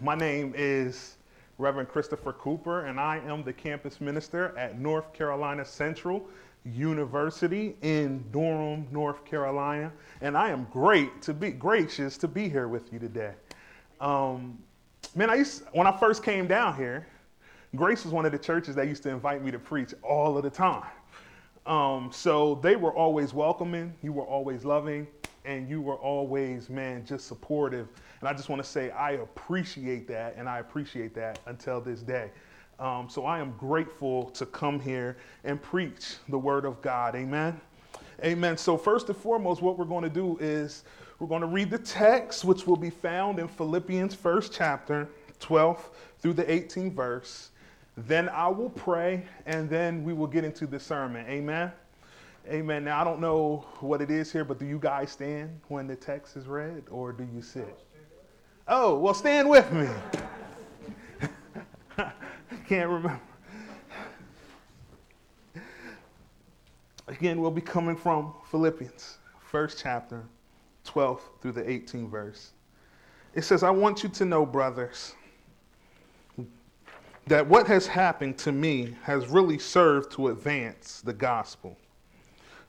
My name is Reverend Christopher Cooper, and I am the campus minister at North Carolina Central University in Durham, North Carolina. And I am great to be gracious to be here with you today. Um, man, I used when I first came down here, Grace was one of the churches that used to invite me to preach all of the time. Um, so they were always welcoming, you were always loving, and you were always, man, just supportive. And I just want to say I appreciate that, and I appreciate that until this day. Um, so I am grateful to come here and preach the word of God. Amen. Amen. So, first and foremost, what we're going to do is we're going to read the text, which will be found in Philippians, first chapter, 12 through the 18th verse. Then I will pray, and then we will get into the sermon. Amen. Amen. Now, I don't know what it is here, but do you guys stand when the text is read, or do you sit? Oh, well, stand with me. Can't remember. Again, we'll be coming from Philippians, first chapter, 12 through the 18th verse. It says, I want you to know, brothers, that what has happened to me has really served to advance the gospel.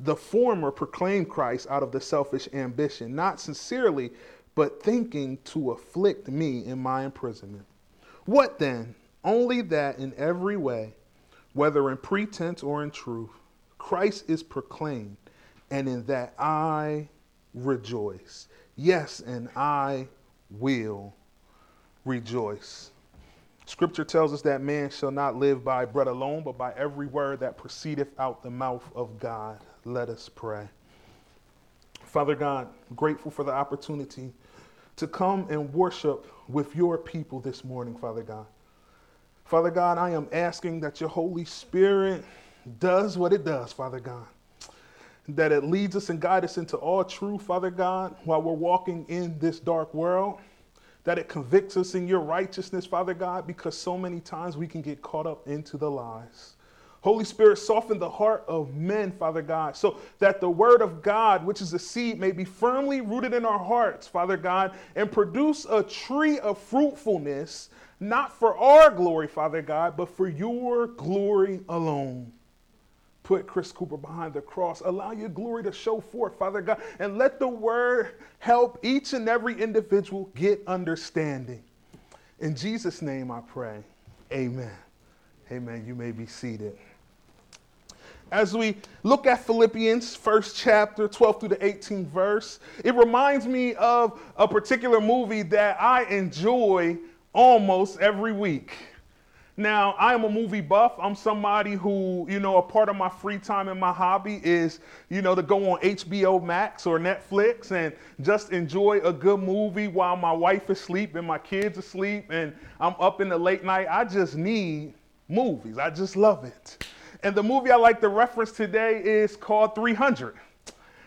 The former proclaim Christ out of the selfish ambition, not sincerely, but thinking to afflict me in my imprisonment. What then? Only that in every way, whether in pretense or in truth, Christ is proclaimed, and in that I rejoice. Yes, and I will rejoice. Scripture tells us that man shall not live by bread alone, but by every word that proceedeth out the mouth of God. Let us pray. Father God, grateful for the opportunity to come and worship with your people this morning, Father God. Father God, I am asking that your Holy Spirit does what it does, Father God. That it leads us and guides us into all truth, Father God, while we're walking in this dark world that it convicts us in your righteousness, Father God, because so many times we can get caught up into the lies. Holy Spirit, soften the heart of men, Father God, so that the word of God, which is a seed, may be firmly rooted in our hearts, Father God, and produce a tree of fruitfulness, not for our glory, Father God, but for your glory alone put Chris Cooper behind the cross. Allow your glory to show forth, Father God, and let the word help each and every individual get understanding. In Jesus' name I pray. Amen. Amen. You may be seated. As we look at Philippians, first chapter, 12 through the 18th verse, it reminds me of a particular movie that I enjoy almost every week. Now, I am a movie buff. I'm somebody who, you know, a part of my free time and my hobby is, you know, to go on HBO Max or Netflix and just enjoy a good movie while my wife is asleep and my kids asleep and I'm up in the late night. I just need movies. I just love it. And the movie I like to reference today is called 300.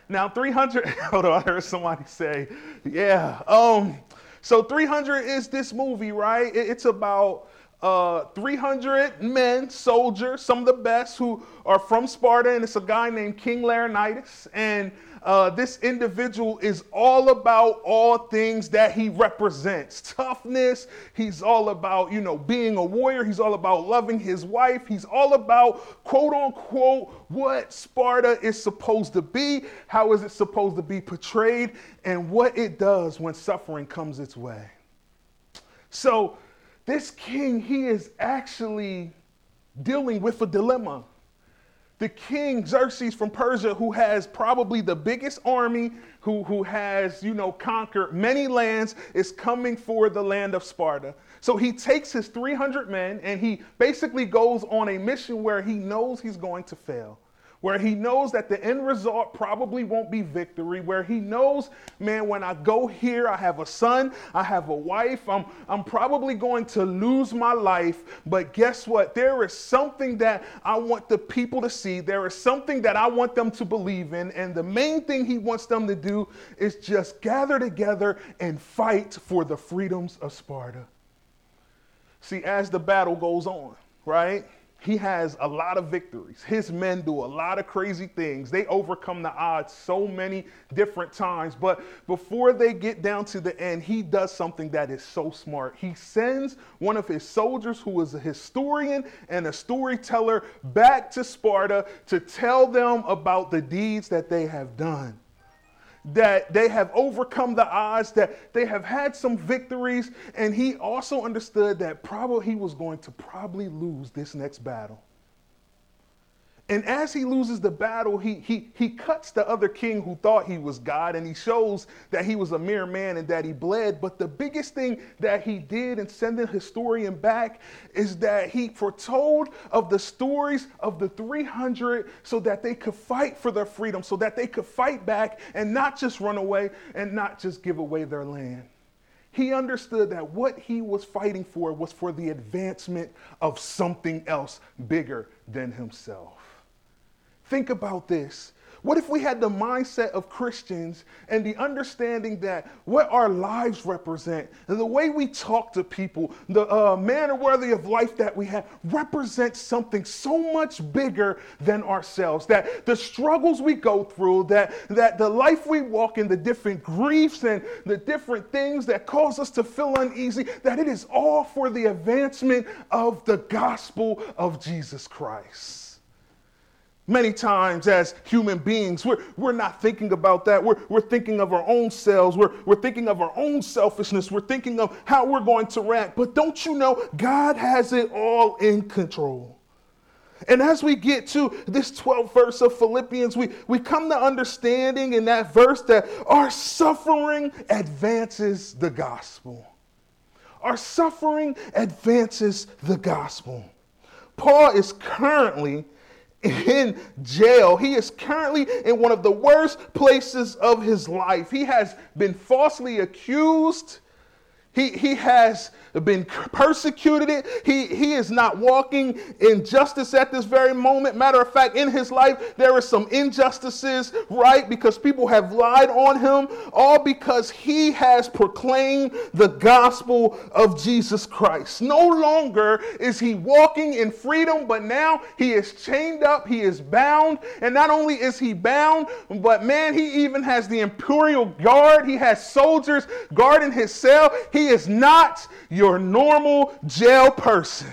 Now, 300, hold on, I heard somebody say, yeah. Um, so 300 is this movie, right? It's about uh, 300 men, soldiers, some of the best who are from Sparta, and it's a guy named King Leonidas. And uh, this individual is all about all things that he represents toughness. He's all about, you know, being a warrior. He's all about loving his wife. He's all about, quote unquote, what Sparta is supposed to be, how is it supposed to be portrayed, and what it does when suffering comes its way. So, this king, he is actually dealing with a dilemma. The king Xerxes from Persia, who has probably the biggest army, who, who has, you know, conquered many lands, is coming for the land of Sparta. So he takes his 300 men and he basically goes on a mission where he knows he's going to fail. Where he knows that the end result probably won't be victory, where he knows, man, when I go here, I have a son, I have a wife, I'm, I'm probably going to lose my life. But guess what? There is something that I want the people to see, there is something that I want them to believe in. And the main thing he wants them to do is just gather together and fight for the freedoms of Sparta. See, as the battle goes on, right? He has a lot of victories. His men do a lot of crazy things. They overcome the odds so many different times. But before they get down to the end, he does something that is so smart. He sends one of his soldiers, who is a historian and a storyteller, back to Sparta to tell them about the deeds that they have done that they have overcome the odds, that they have had some victories, and he also understood that probably he was going to probably lose this next battle. And as he loses the battle, he, he, he cuts the other king who thought he was God and he shows that he was a mere man and that he bled. But the biggest thing that he did in sending historian back is that he foretold of the stories of the 300 so that they could fight for their freedom, so that they could fight back and not just run away and not just give away their land. He understood that what he was fighting for was for the advancement of something else bigger than himself. Think about this. What if we had the mindset of Christians and the understanding that what our lives represent and the way we talk to people, the uh, manner worthy of life that we have, represents something so much bigger than ourselves? That the struggles we go through, that, that the life we walk in, the different griefs and the different things that cause us to feel uneasy, that it is all for the advancement of the gospel of Jesus Christ. Many times, as human beings, we're, we're not thinking about that. We're, we're thinking of our own selves. We're, we're thinking of our own selfishness. We're thinking of how we're going to react. But don't you know, God has it all in control. And as we get to this 12th verse of Philippians, we, we come to understanding in that verse that our suffering advances the gospel. Our suffering advances the gospel. Paul is currently in jail. He is currently in one of the worst places of his life. He has been falsely accused. He, he has been persecuted. He, he is not walking in justice at this very moment. Matter of fact, in his life, there are some injustices, right? Because people have lied on him, all because he has proclaimed the gospel of Jesus Christ. No longer is he walking in freedom, but now he is chained up, he is bound. And not only is he bound, but man, he even has the imperial guard, he has soldiers guarding his cell. He is not your normal jail person.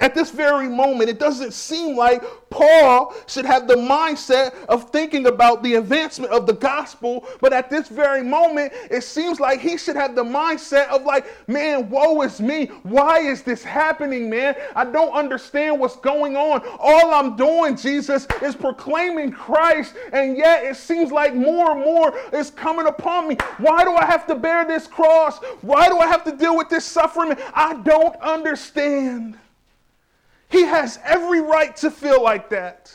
At this very moment, it doesn't seem like Paul should have the mindset of thinking about the advancement of the gospel, but at this very moment, it seems like he should have the mindset of, like, man, woe is me. Why is this happening, man? I don't understand what's going on. All I'm doing, Jesus, is proclaiming Christ, and yet it seems like more and more is coming upon me. Why do I have to bear this cross? Why do I have to deal with this suffering? I don't understand. He has every right to feel like that.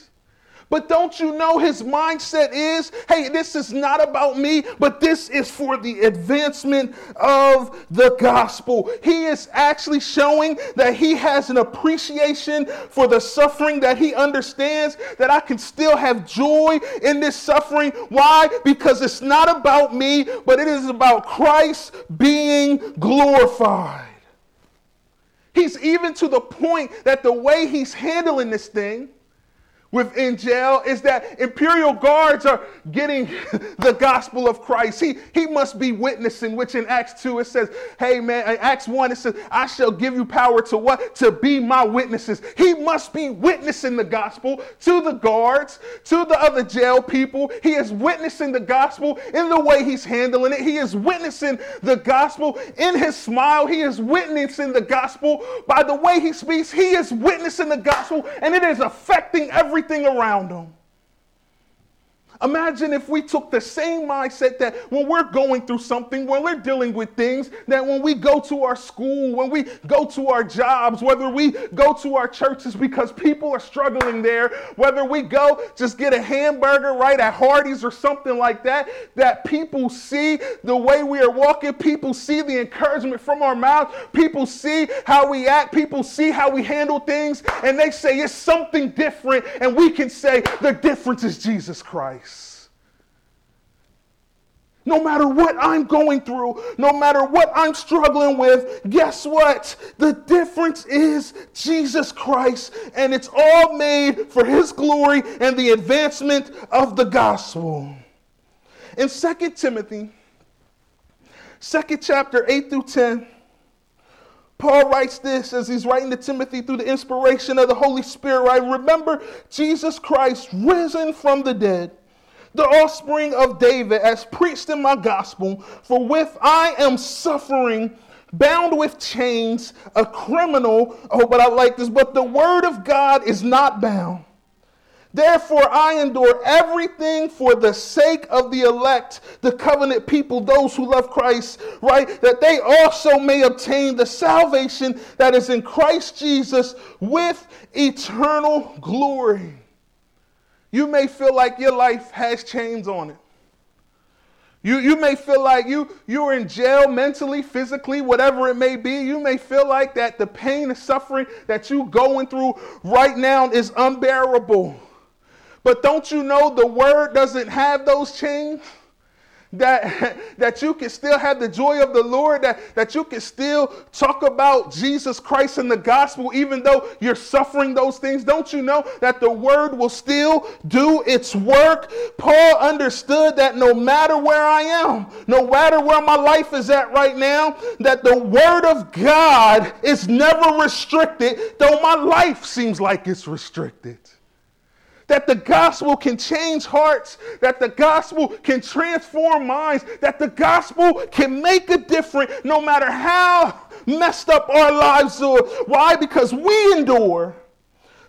But don't you know his mindset is hey, this is not about me, but this is for the advancement of the gospel. He is actually showing that he has an appreciation for the suffering, that he understands that I can still have joy in this suffering. Why? Because it's not about me, but it is about Christ being glorified. He's even to the point that the way he's handling this thing within jail is that imperial guards are getting the gospel of Christ. He, he must be witnessing, which in Acts 2 it says, hey man, in Acts 1 it says, I shall give you power to what? To be my witnesses. He must be witnessing the gospel to the guards, to the other jail people. He is witnessing the gospel in the way he's handling it. He is witnessing the gospel in his smile. He is witnessing the gospel by the way he speaks. He is witnessing the gospel and it is affecting every everything around them. Imagine if we took the same mindset that when we're going through something, when we're dealing with things, that when we go to our school, when we go to our jobs, whether we go to our churches because people are struggling there, whether we go just get a hamburger right at Hardee's or something like that, that people see the way we are walking, people see the encouragement from our mouth, people see how we act, people see how we handle things, and they say it's something different, and we can say the difference is Jesus Christ. No matter what I'm going through, no matter what I'm struggling with, guess what? The difference is Jesus Christ, and it's all made for His glory and the advancement of the gospel. In 2 Timothy, second chapter, 8 through 10, Paul writes this as he's writing to Timothy through the inspiration of the Holy Spirit, right? Remember Jesus Christ risen from the dead the offspring of David, as preached in my gospel, for with I am suffering, bound with chains, a criminal. Oh, but I like this, but the word of God is not bound. Therefore, I endure everything for the sake of the elect, the covenant people, those who love Christ, right? That they also may obtain the salvation that is in Christ Jesus with eternal glory. You may feel like your life has chains on it. You, you may feel like you, you're in jail mentally, physically, whatever it may be. You may feel like that the pain and suffering that you're going through right now is unbearable. But don't you know the word doesn't have those chains? That, that you can still have the joy of the Lord, that, that you can still talk about Jesus Christ and the gospel, even though you're suffering those things. Don't you know that the word will still do its work? Paul understood that no matter where I am, no matter where my life is at right now, that the word of God is never restricted, though my life seems like it's restricted that the gospel can change hearts, that the gospel can transform minds, that the gospel can make a difference no matter how messed up our lives are. Why? Because we endure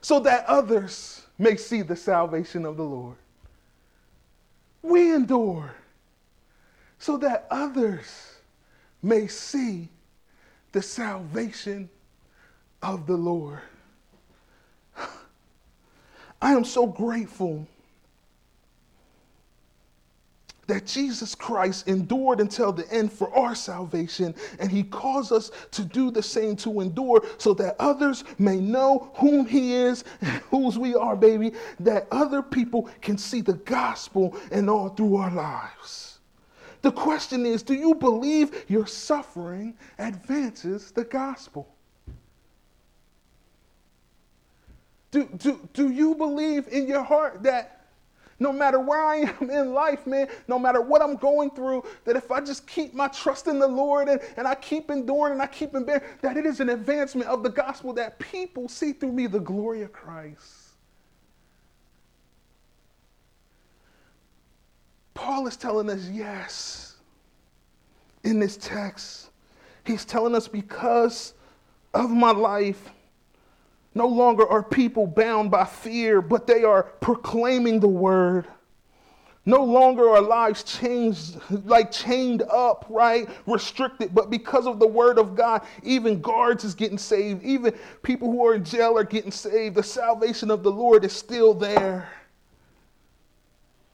so that others may see the salvation of the Lord. We endure so that others may see the salvation of the Lord. I am so grateful that Jesus Christ endured until the end for our salvation, and he calls us to do the same to endure so that others may know whom he is and whose we are, baby, that other people can see the gospel and all through our lives. The question is do you believe your suffering advances the gospel? Do, do, do you believe in your heart that no matter where I am in life, man, no matter what I'm going through, that if I just keep my trust in the Lord and, and I keep enduring and I keep enduring, that it is an advancement of the gospel that people see through me the glory of Christ. Paul is telling us yes in this text. He's telling us because of my life, no longer are people bound by fear, but they are proclaiming the word. No longer are lives changed, like chained up, right? Restricted, but because of the word of God, even guards is getting saved. Even people who are in jail are getting saved. The salvation of the Lord is still there.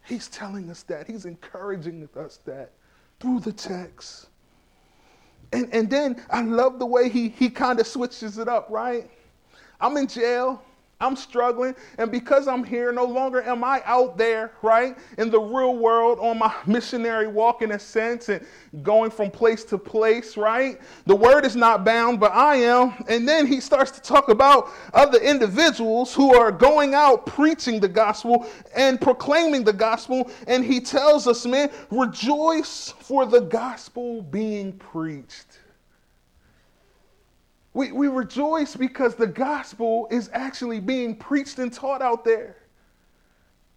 He's telling us that. He's encouraging us that through the text. And, and then I love the way he, he kind of switches it up, right? I'm in jail. I'm struggling, and because I'm here, no longer am I out there, right, in the real world on my missionary walk in a sense and going from place to place, right? The word is not bound, but I am. And then he starts to talk about other individuals who are going out preaching the gospel and proclaiming the gospel. And he tells us, man, rejoice for the gospel being preached. We, we rejoice because the gospel is actually being preached and taught out there.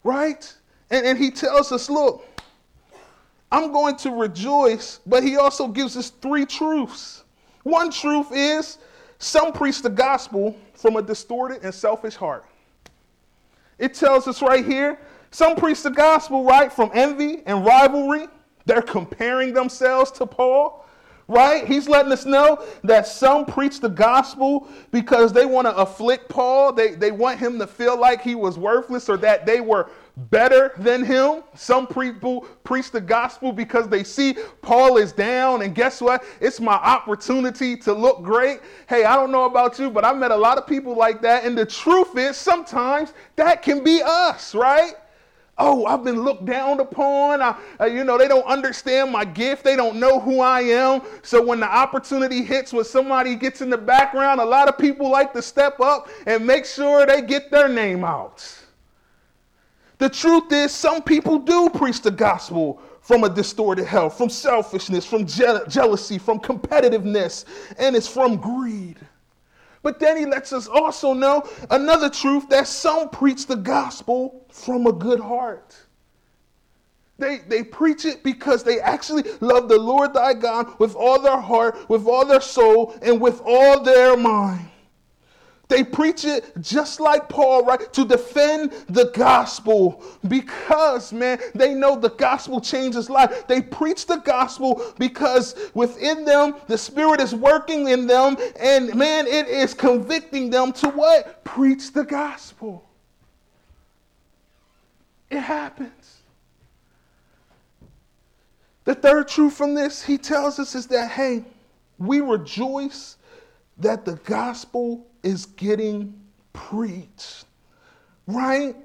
Right? And, and he tells us, look, I'm going to rejoice, but he also gives us three truths. One truth is some preach the gospel from a distorted and selfish heart. It tells us right here Some preach the gospel, right, from envy and rivalry. They're comparing themselves to Paul, right? He's letting us know that some preach the gospel because they want to afflict Paul. They, they want him to feel like he was worthless or that they were better than him. Some people preach the gospel because they see Paul is down, and guess what? It's my opportunity to look great. Hey, I don't know about you, but I met a lot of people like that, and the truth is sometimes that can be us, right? Oh, I've been looked down upon. I, uh, you know, they don't understand my gift. They don't know who I am. So when the opportunity hits, when somebody gets in the background, a lot of people like to step up and make sure they get their name out. The truth is, some people do preach the gospel from a distorted hell, from selfishness, from je- jealousy, from competitiveness, and it's from greed. But then he lets us also know another truth that some preach the gospel from a good heart. They, they preach it because they actually love the Lord thy God with all their heart, with all their soul, and with all their mind. They preach it just like Paul, right? To defend the gospel because, man, they know the gospel changes life. They preach the gospel because within them, the Spirit is working in them, and, man, it is convicting them to what? Preach the gospel. It happens. The third truth from this, he tells us, is that, hey, we rejoice that the gospel is getting preached. Right?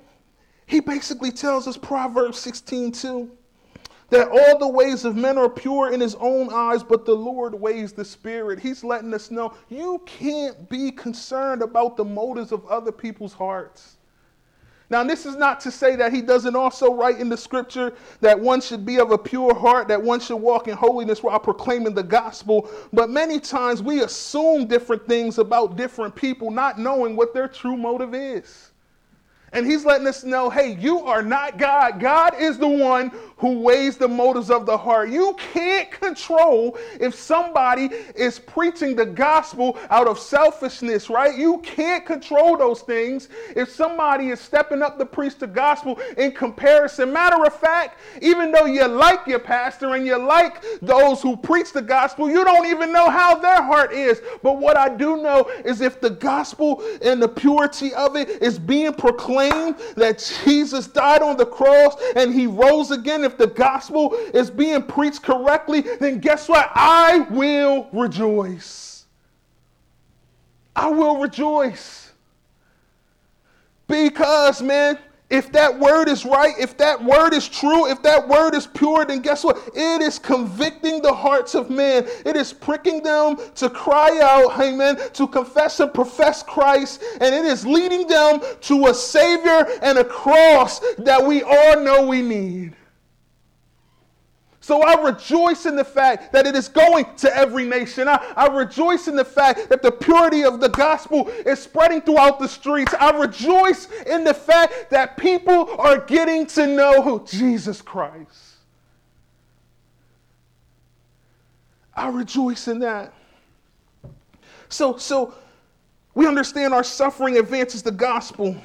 He basically tells us Proverbs 16 2 that all the ways of men are pure in his own eyes, but the Lord weighs the spirit. He's letting us know you can't be concerned about the motives of other people's hearts. Now, this is not to say that he doesn't also write in the scripture that one should be of a pure heart, that one should walk in holiness while proclaiming the gospel. But many times we assume different things about different people, not knowing what their true motive is. And he's letting us know hey, you are not God. God is the one who weighs the motives of the heart. You can't control if somebody is preaching the gospel out of selfishness, right? You can't control those things if somebody is stepping up to preach the gospel in comparison. Matter of fact, even though you like your pastor and you like those who preach the gospel, you don't even know how their heart is. But what I do know is if the gospel and the purity of it is being proclaimed that Jesus died on the cross and he rose again, if the gospel is being preached correctly, then guess what? I will rejoice. I will rejoice. Because, man, if that word is right, if that word is true, if that word is pure, then guess what? It is convicting the hearts of men. It is pricking them to cry out, amen, to confess and profess Christ. And it is leading them to a Savior and a cross that we all know we need. So I rejoice in the fact that it is going to every nation. I, I, rejoice in the fact that the purity of the gospel is spreading throughout the streets. I rejoice in the fact that people are getting to know who Jesus Christ. I rejoice in that. So, so we understand our suffering advances the gospel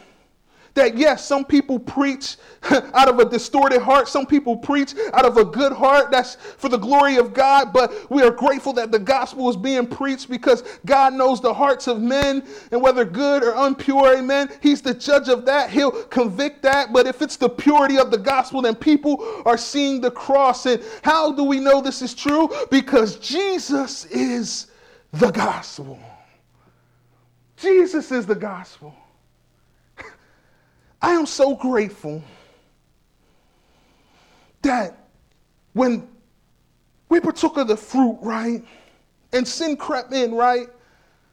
that yes, some people preach out of a distorted heart, some people preach out of a good heart. That's for the glory of God. But we are grateful that the gospel is being preached because God knows the hearts of men and whether good or impure, amen. He's the judge of that. He'll convict that. But if it's the purity of the gospel, then people are seeing the cross. And how do we know this is true? Because Jesus is the gospel. Jesus is the gospel. I am so grateful that when we partook of the fruit, right, and sin crept in, right,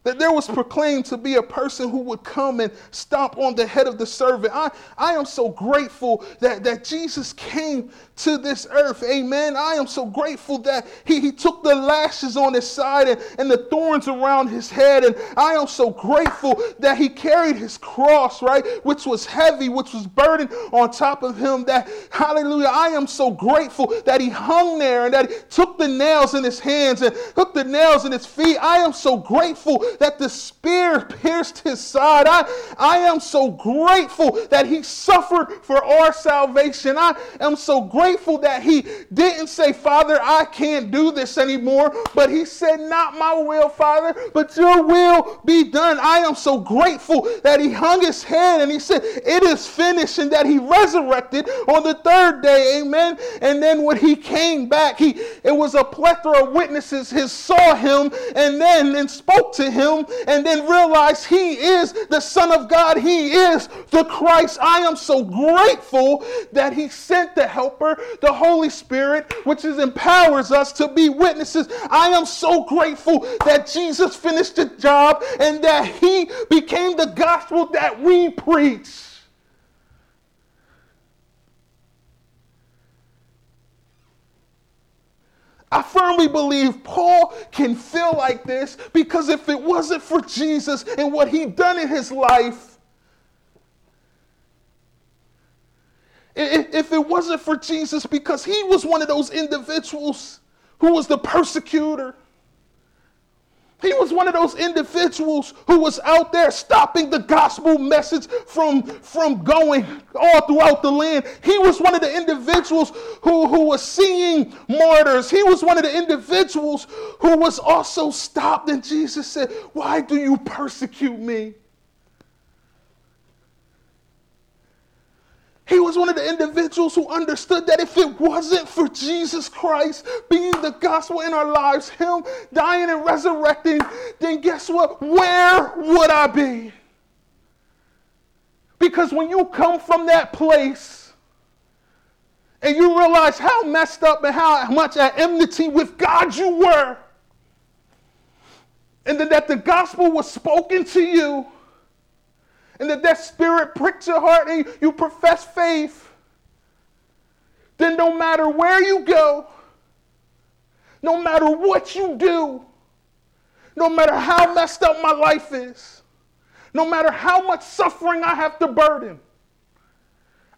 that there was proclaimed to be a person who would come and stomp on the head of the servant. I, I am so grateful that, that Jesus came to this earth. Amen. I am so grateful that he, he took the lashes on his side and, and the thorns around his head. And I am so grateful that he carried his cross, right, which was heavy, which was burdened on top of him. That, hallelujah, I am so grateful that he hung there and that he took the nails in his hands and took the nails in his feet. I am so grateful that the spear pierced his side. I, I am so grateful that he suffered for our salvation. I am so grateful that he didn't say, Father, I can't do this anymore, but he said, Not my will, Father, but your will be done. I am so grateful that he hung his head and he said, It is finished, and that he resurrected on the third day. Amen. And then when he came back, he it was a plethora of witnesses his saw him and then and spoke to him and then realize he is the Son of God. He is the Christ. I am so grateful that he sent the helper, the Holy Spirit, which is, empowers us to be witnesses. I am so grateful that Jesus finished the job and that he became the gospel that we preach. I firmly believe Paul can feel like this because if it wasn't for Jesus and what he done in his life, if it wasn't for Jesus because he was one of those individuals who was the persecutor, he was one of those individuals who was out there stopping the gospel message from, from going all throughout the land. He was one of the individuals who, who was seeing martyrs. He was one of the individuals who was also stopped. And Jesus said, Why do you persecute me? He was one of the individuals who understood that if it wasn't for Jesus Christ being the gospel in our lives, Him dying and resurrecting, then guess what? Where would I be? Because when you come from that place and you realize how messed up and how much at enmity with God you were, and then that the gospel was spoken to you and that that spirit pricks your heart and you profess faith, then no matter where you go, no matter what you do, no matter how messed up my life is, no matter how much suffering I have to burden,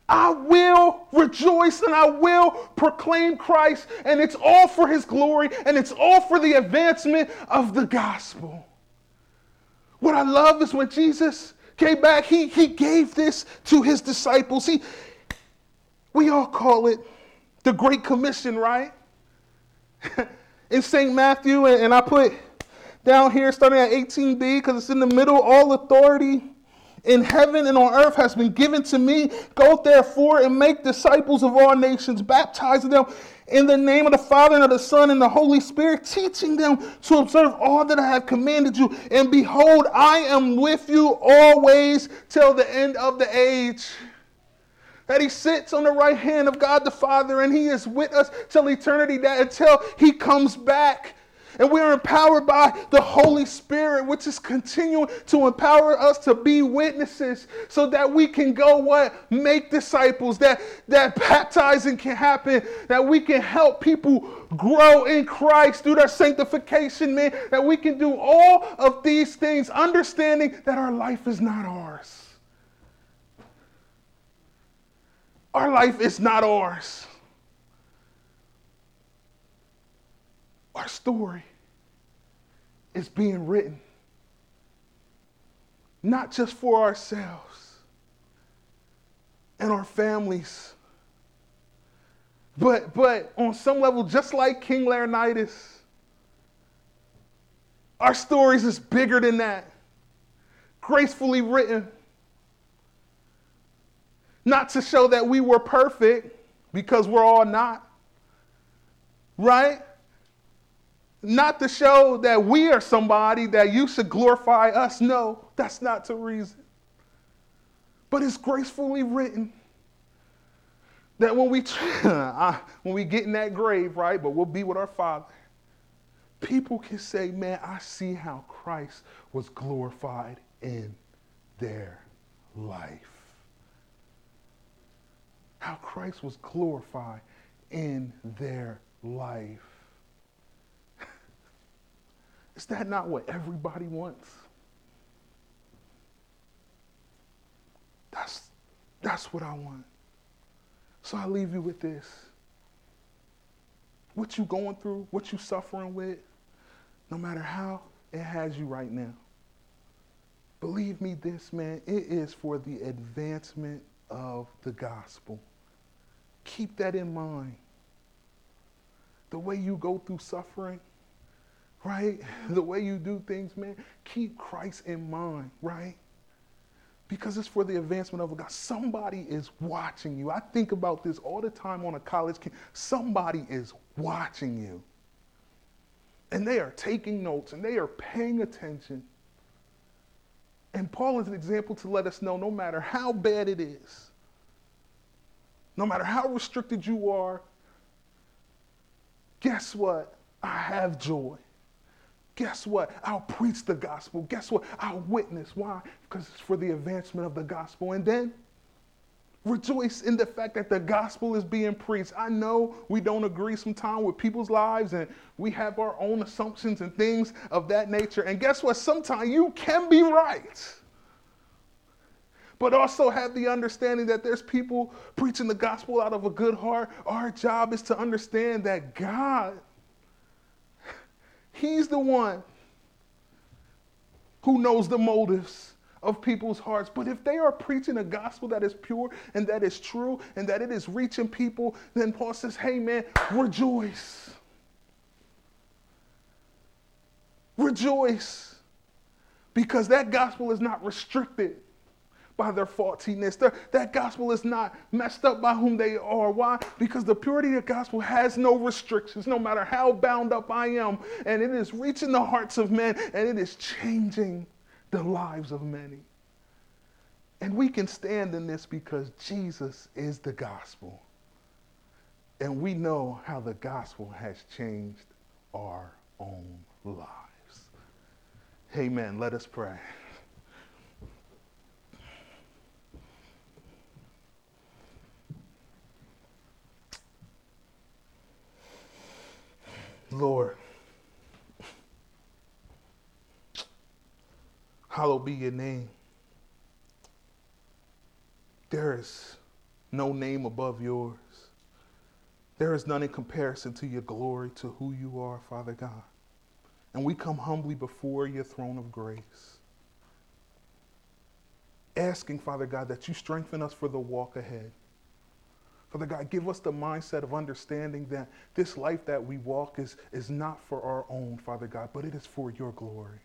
I will rejoice and I will proclaim Christ, and it's all for His glory and it's all for the advancement of the gospel. What I love is when Jesus came back, he, he gave this to his disciples. He, we all call it the Great Commission, right? in St. Matthew, and, and I put down here starting at 18b because it's in the middle, all authority in heaven and on earth has been given to me. Go therefore and make disciples of all nations, baptizing them in the name of the Father and of the Son and the Holy Spirit, teaching them to observe all that I have commanded you. And behold, I am with you always till the end of the age. That he sits on the right hand of God the Father and he is with us till eternity, that until he comes back. And we are empowered by the Holy Spirit, which is continuing to empower us to be witnesses so that we can go what? Make disciples, that, that baptizing can happen, that we can help people grow in Christ through their sanctification, man, that we can do all of these things, understanding that our life is not ours. Our life is not ours. Our story is being written, not just for ourselves and our families, but, but on some level, just like King Leonidas, our stories is bigger than that. Gracefully written. Not to show that we were perfect, because we're all not. Right? Not to show that we are somebody that you should glorify us. No, that's not the reason. But it's gracefully written that when we when we get in that grave, right, but we'll be with our Father, people can say, "Man, I see how Christ was glorified in their life. How Christ was glorified in their life." Is that not what everybody wants? That's, that's what I want. So I leave you with this. What you going through, what you suffering with, no matter how it has you right now, believe me this, man, it is for the advancement of the gospel. Keep that in mind. The way you go through suffering, right? The way you do things, man, keep Christ in mind, right? Because it's for the advancement of God. Somebody is watching you. I think about this all the time on a college campus. Somebody is watching you. And they are taking notes and they are paying attention. And Paul is an example to let us know no matter how bad it is, no matter how restricted you are, guess what? I have joy. Guess what? I'll preach the gospel. Guess what? I'll witness. Why? Because it's for the advancement of the gospel. And then rejoice in the fact that the gospel is being preached. I know we don't agree sometimes with people's lives and we have our own assumptions and things of that nature. And guess what? Sometimes you can be right. But also have the understanding that there's people preaching the gospel out of a good heart. Our job is to understand that God He's the one who knows the motives of people's hearts. But if they are preaching a gospel that is pure and that is true and that it is reaching people, then Paul says, hey man, rejoice. Rejoice. Because that gospel is not restricted by their faultiness. Their, that gospel is not messed up by whom they are. Why? Because the purity of the gospel has no restrictions, no matter how bound up I am. And it is reaching the hearts of men and it is changing the lives of many. And we can stand in this because Jesus is the gospel. And we know how the gospel has changed our own lives. Amen. Let us pray. Lord, hallowed be your name. There is no name above yours. There is none in comparison to your glory, to who you are, Father God. And we come humbly before your throne of grace, asking, Father God, that you strengthen us for the walk ahead. Father God, give us the mindset of understanding that this life that we walk is, is not for our own, Father God, but it is for your glory.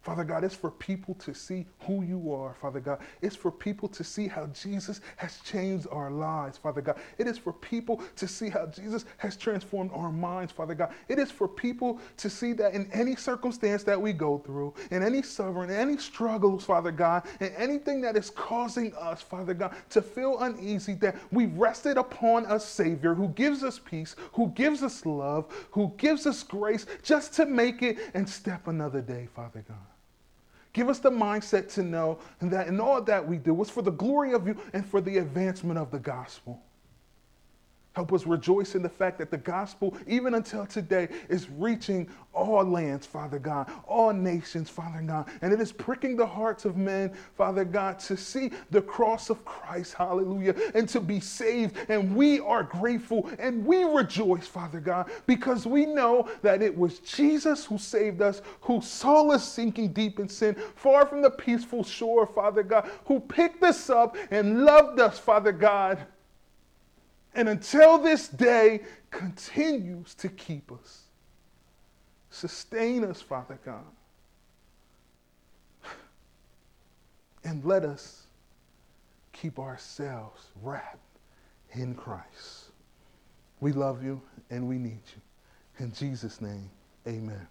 Father God, it's for people to see who you are, Father God. It's for people to see how Jesus has changed our lives, Father God. It is for people to see how Jesus has transformed our minds, Father God. It is for people to see that in any circumstance that we go through, in any suffering, in any struggles, Father God, in anything that is causing us, Father God, to feel uneasy, that we've rested upon a Savior who gives us peace, who gives us love, who gives us grace just to make it and step another day, Father God. Give us the mindset to know that in all that we do it's for the glory of you and for the advancement of the gospel. Help us rejoice in the fact that the gospel, even until today, is reaching all lands, Father God, all nations, Father God. And it is pricking the hearts of men, Father God, to see the cross of Christ, hallelujah, and to be saved. And we are grateful and we rejoice, Father God, because we know that it was Jesus who saved us, who saw us sinking deep in sin, far from the peaceful shore, Father God, who picked us up and loved us, Father God and until this day continues to keep us. Sustain us, Father God. And let us keep ourselves wrapped in Christ. We love you and we need you. In Jesus' name, amen.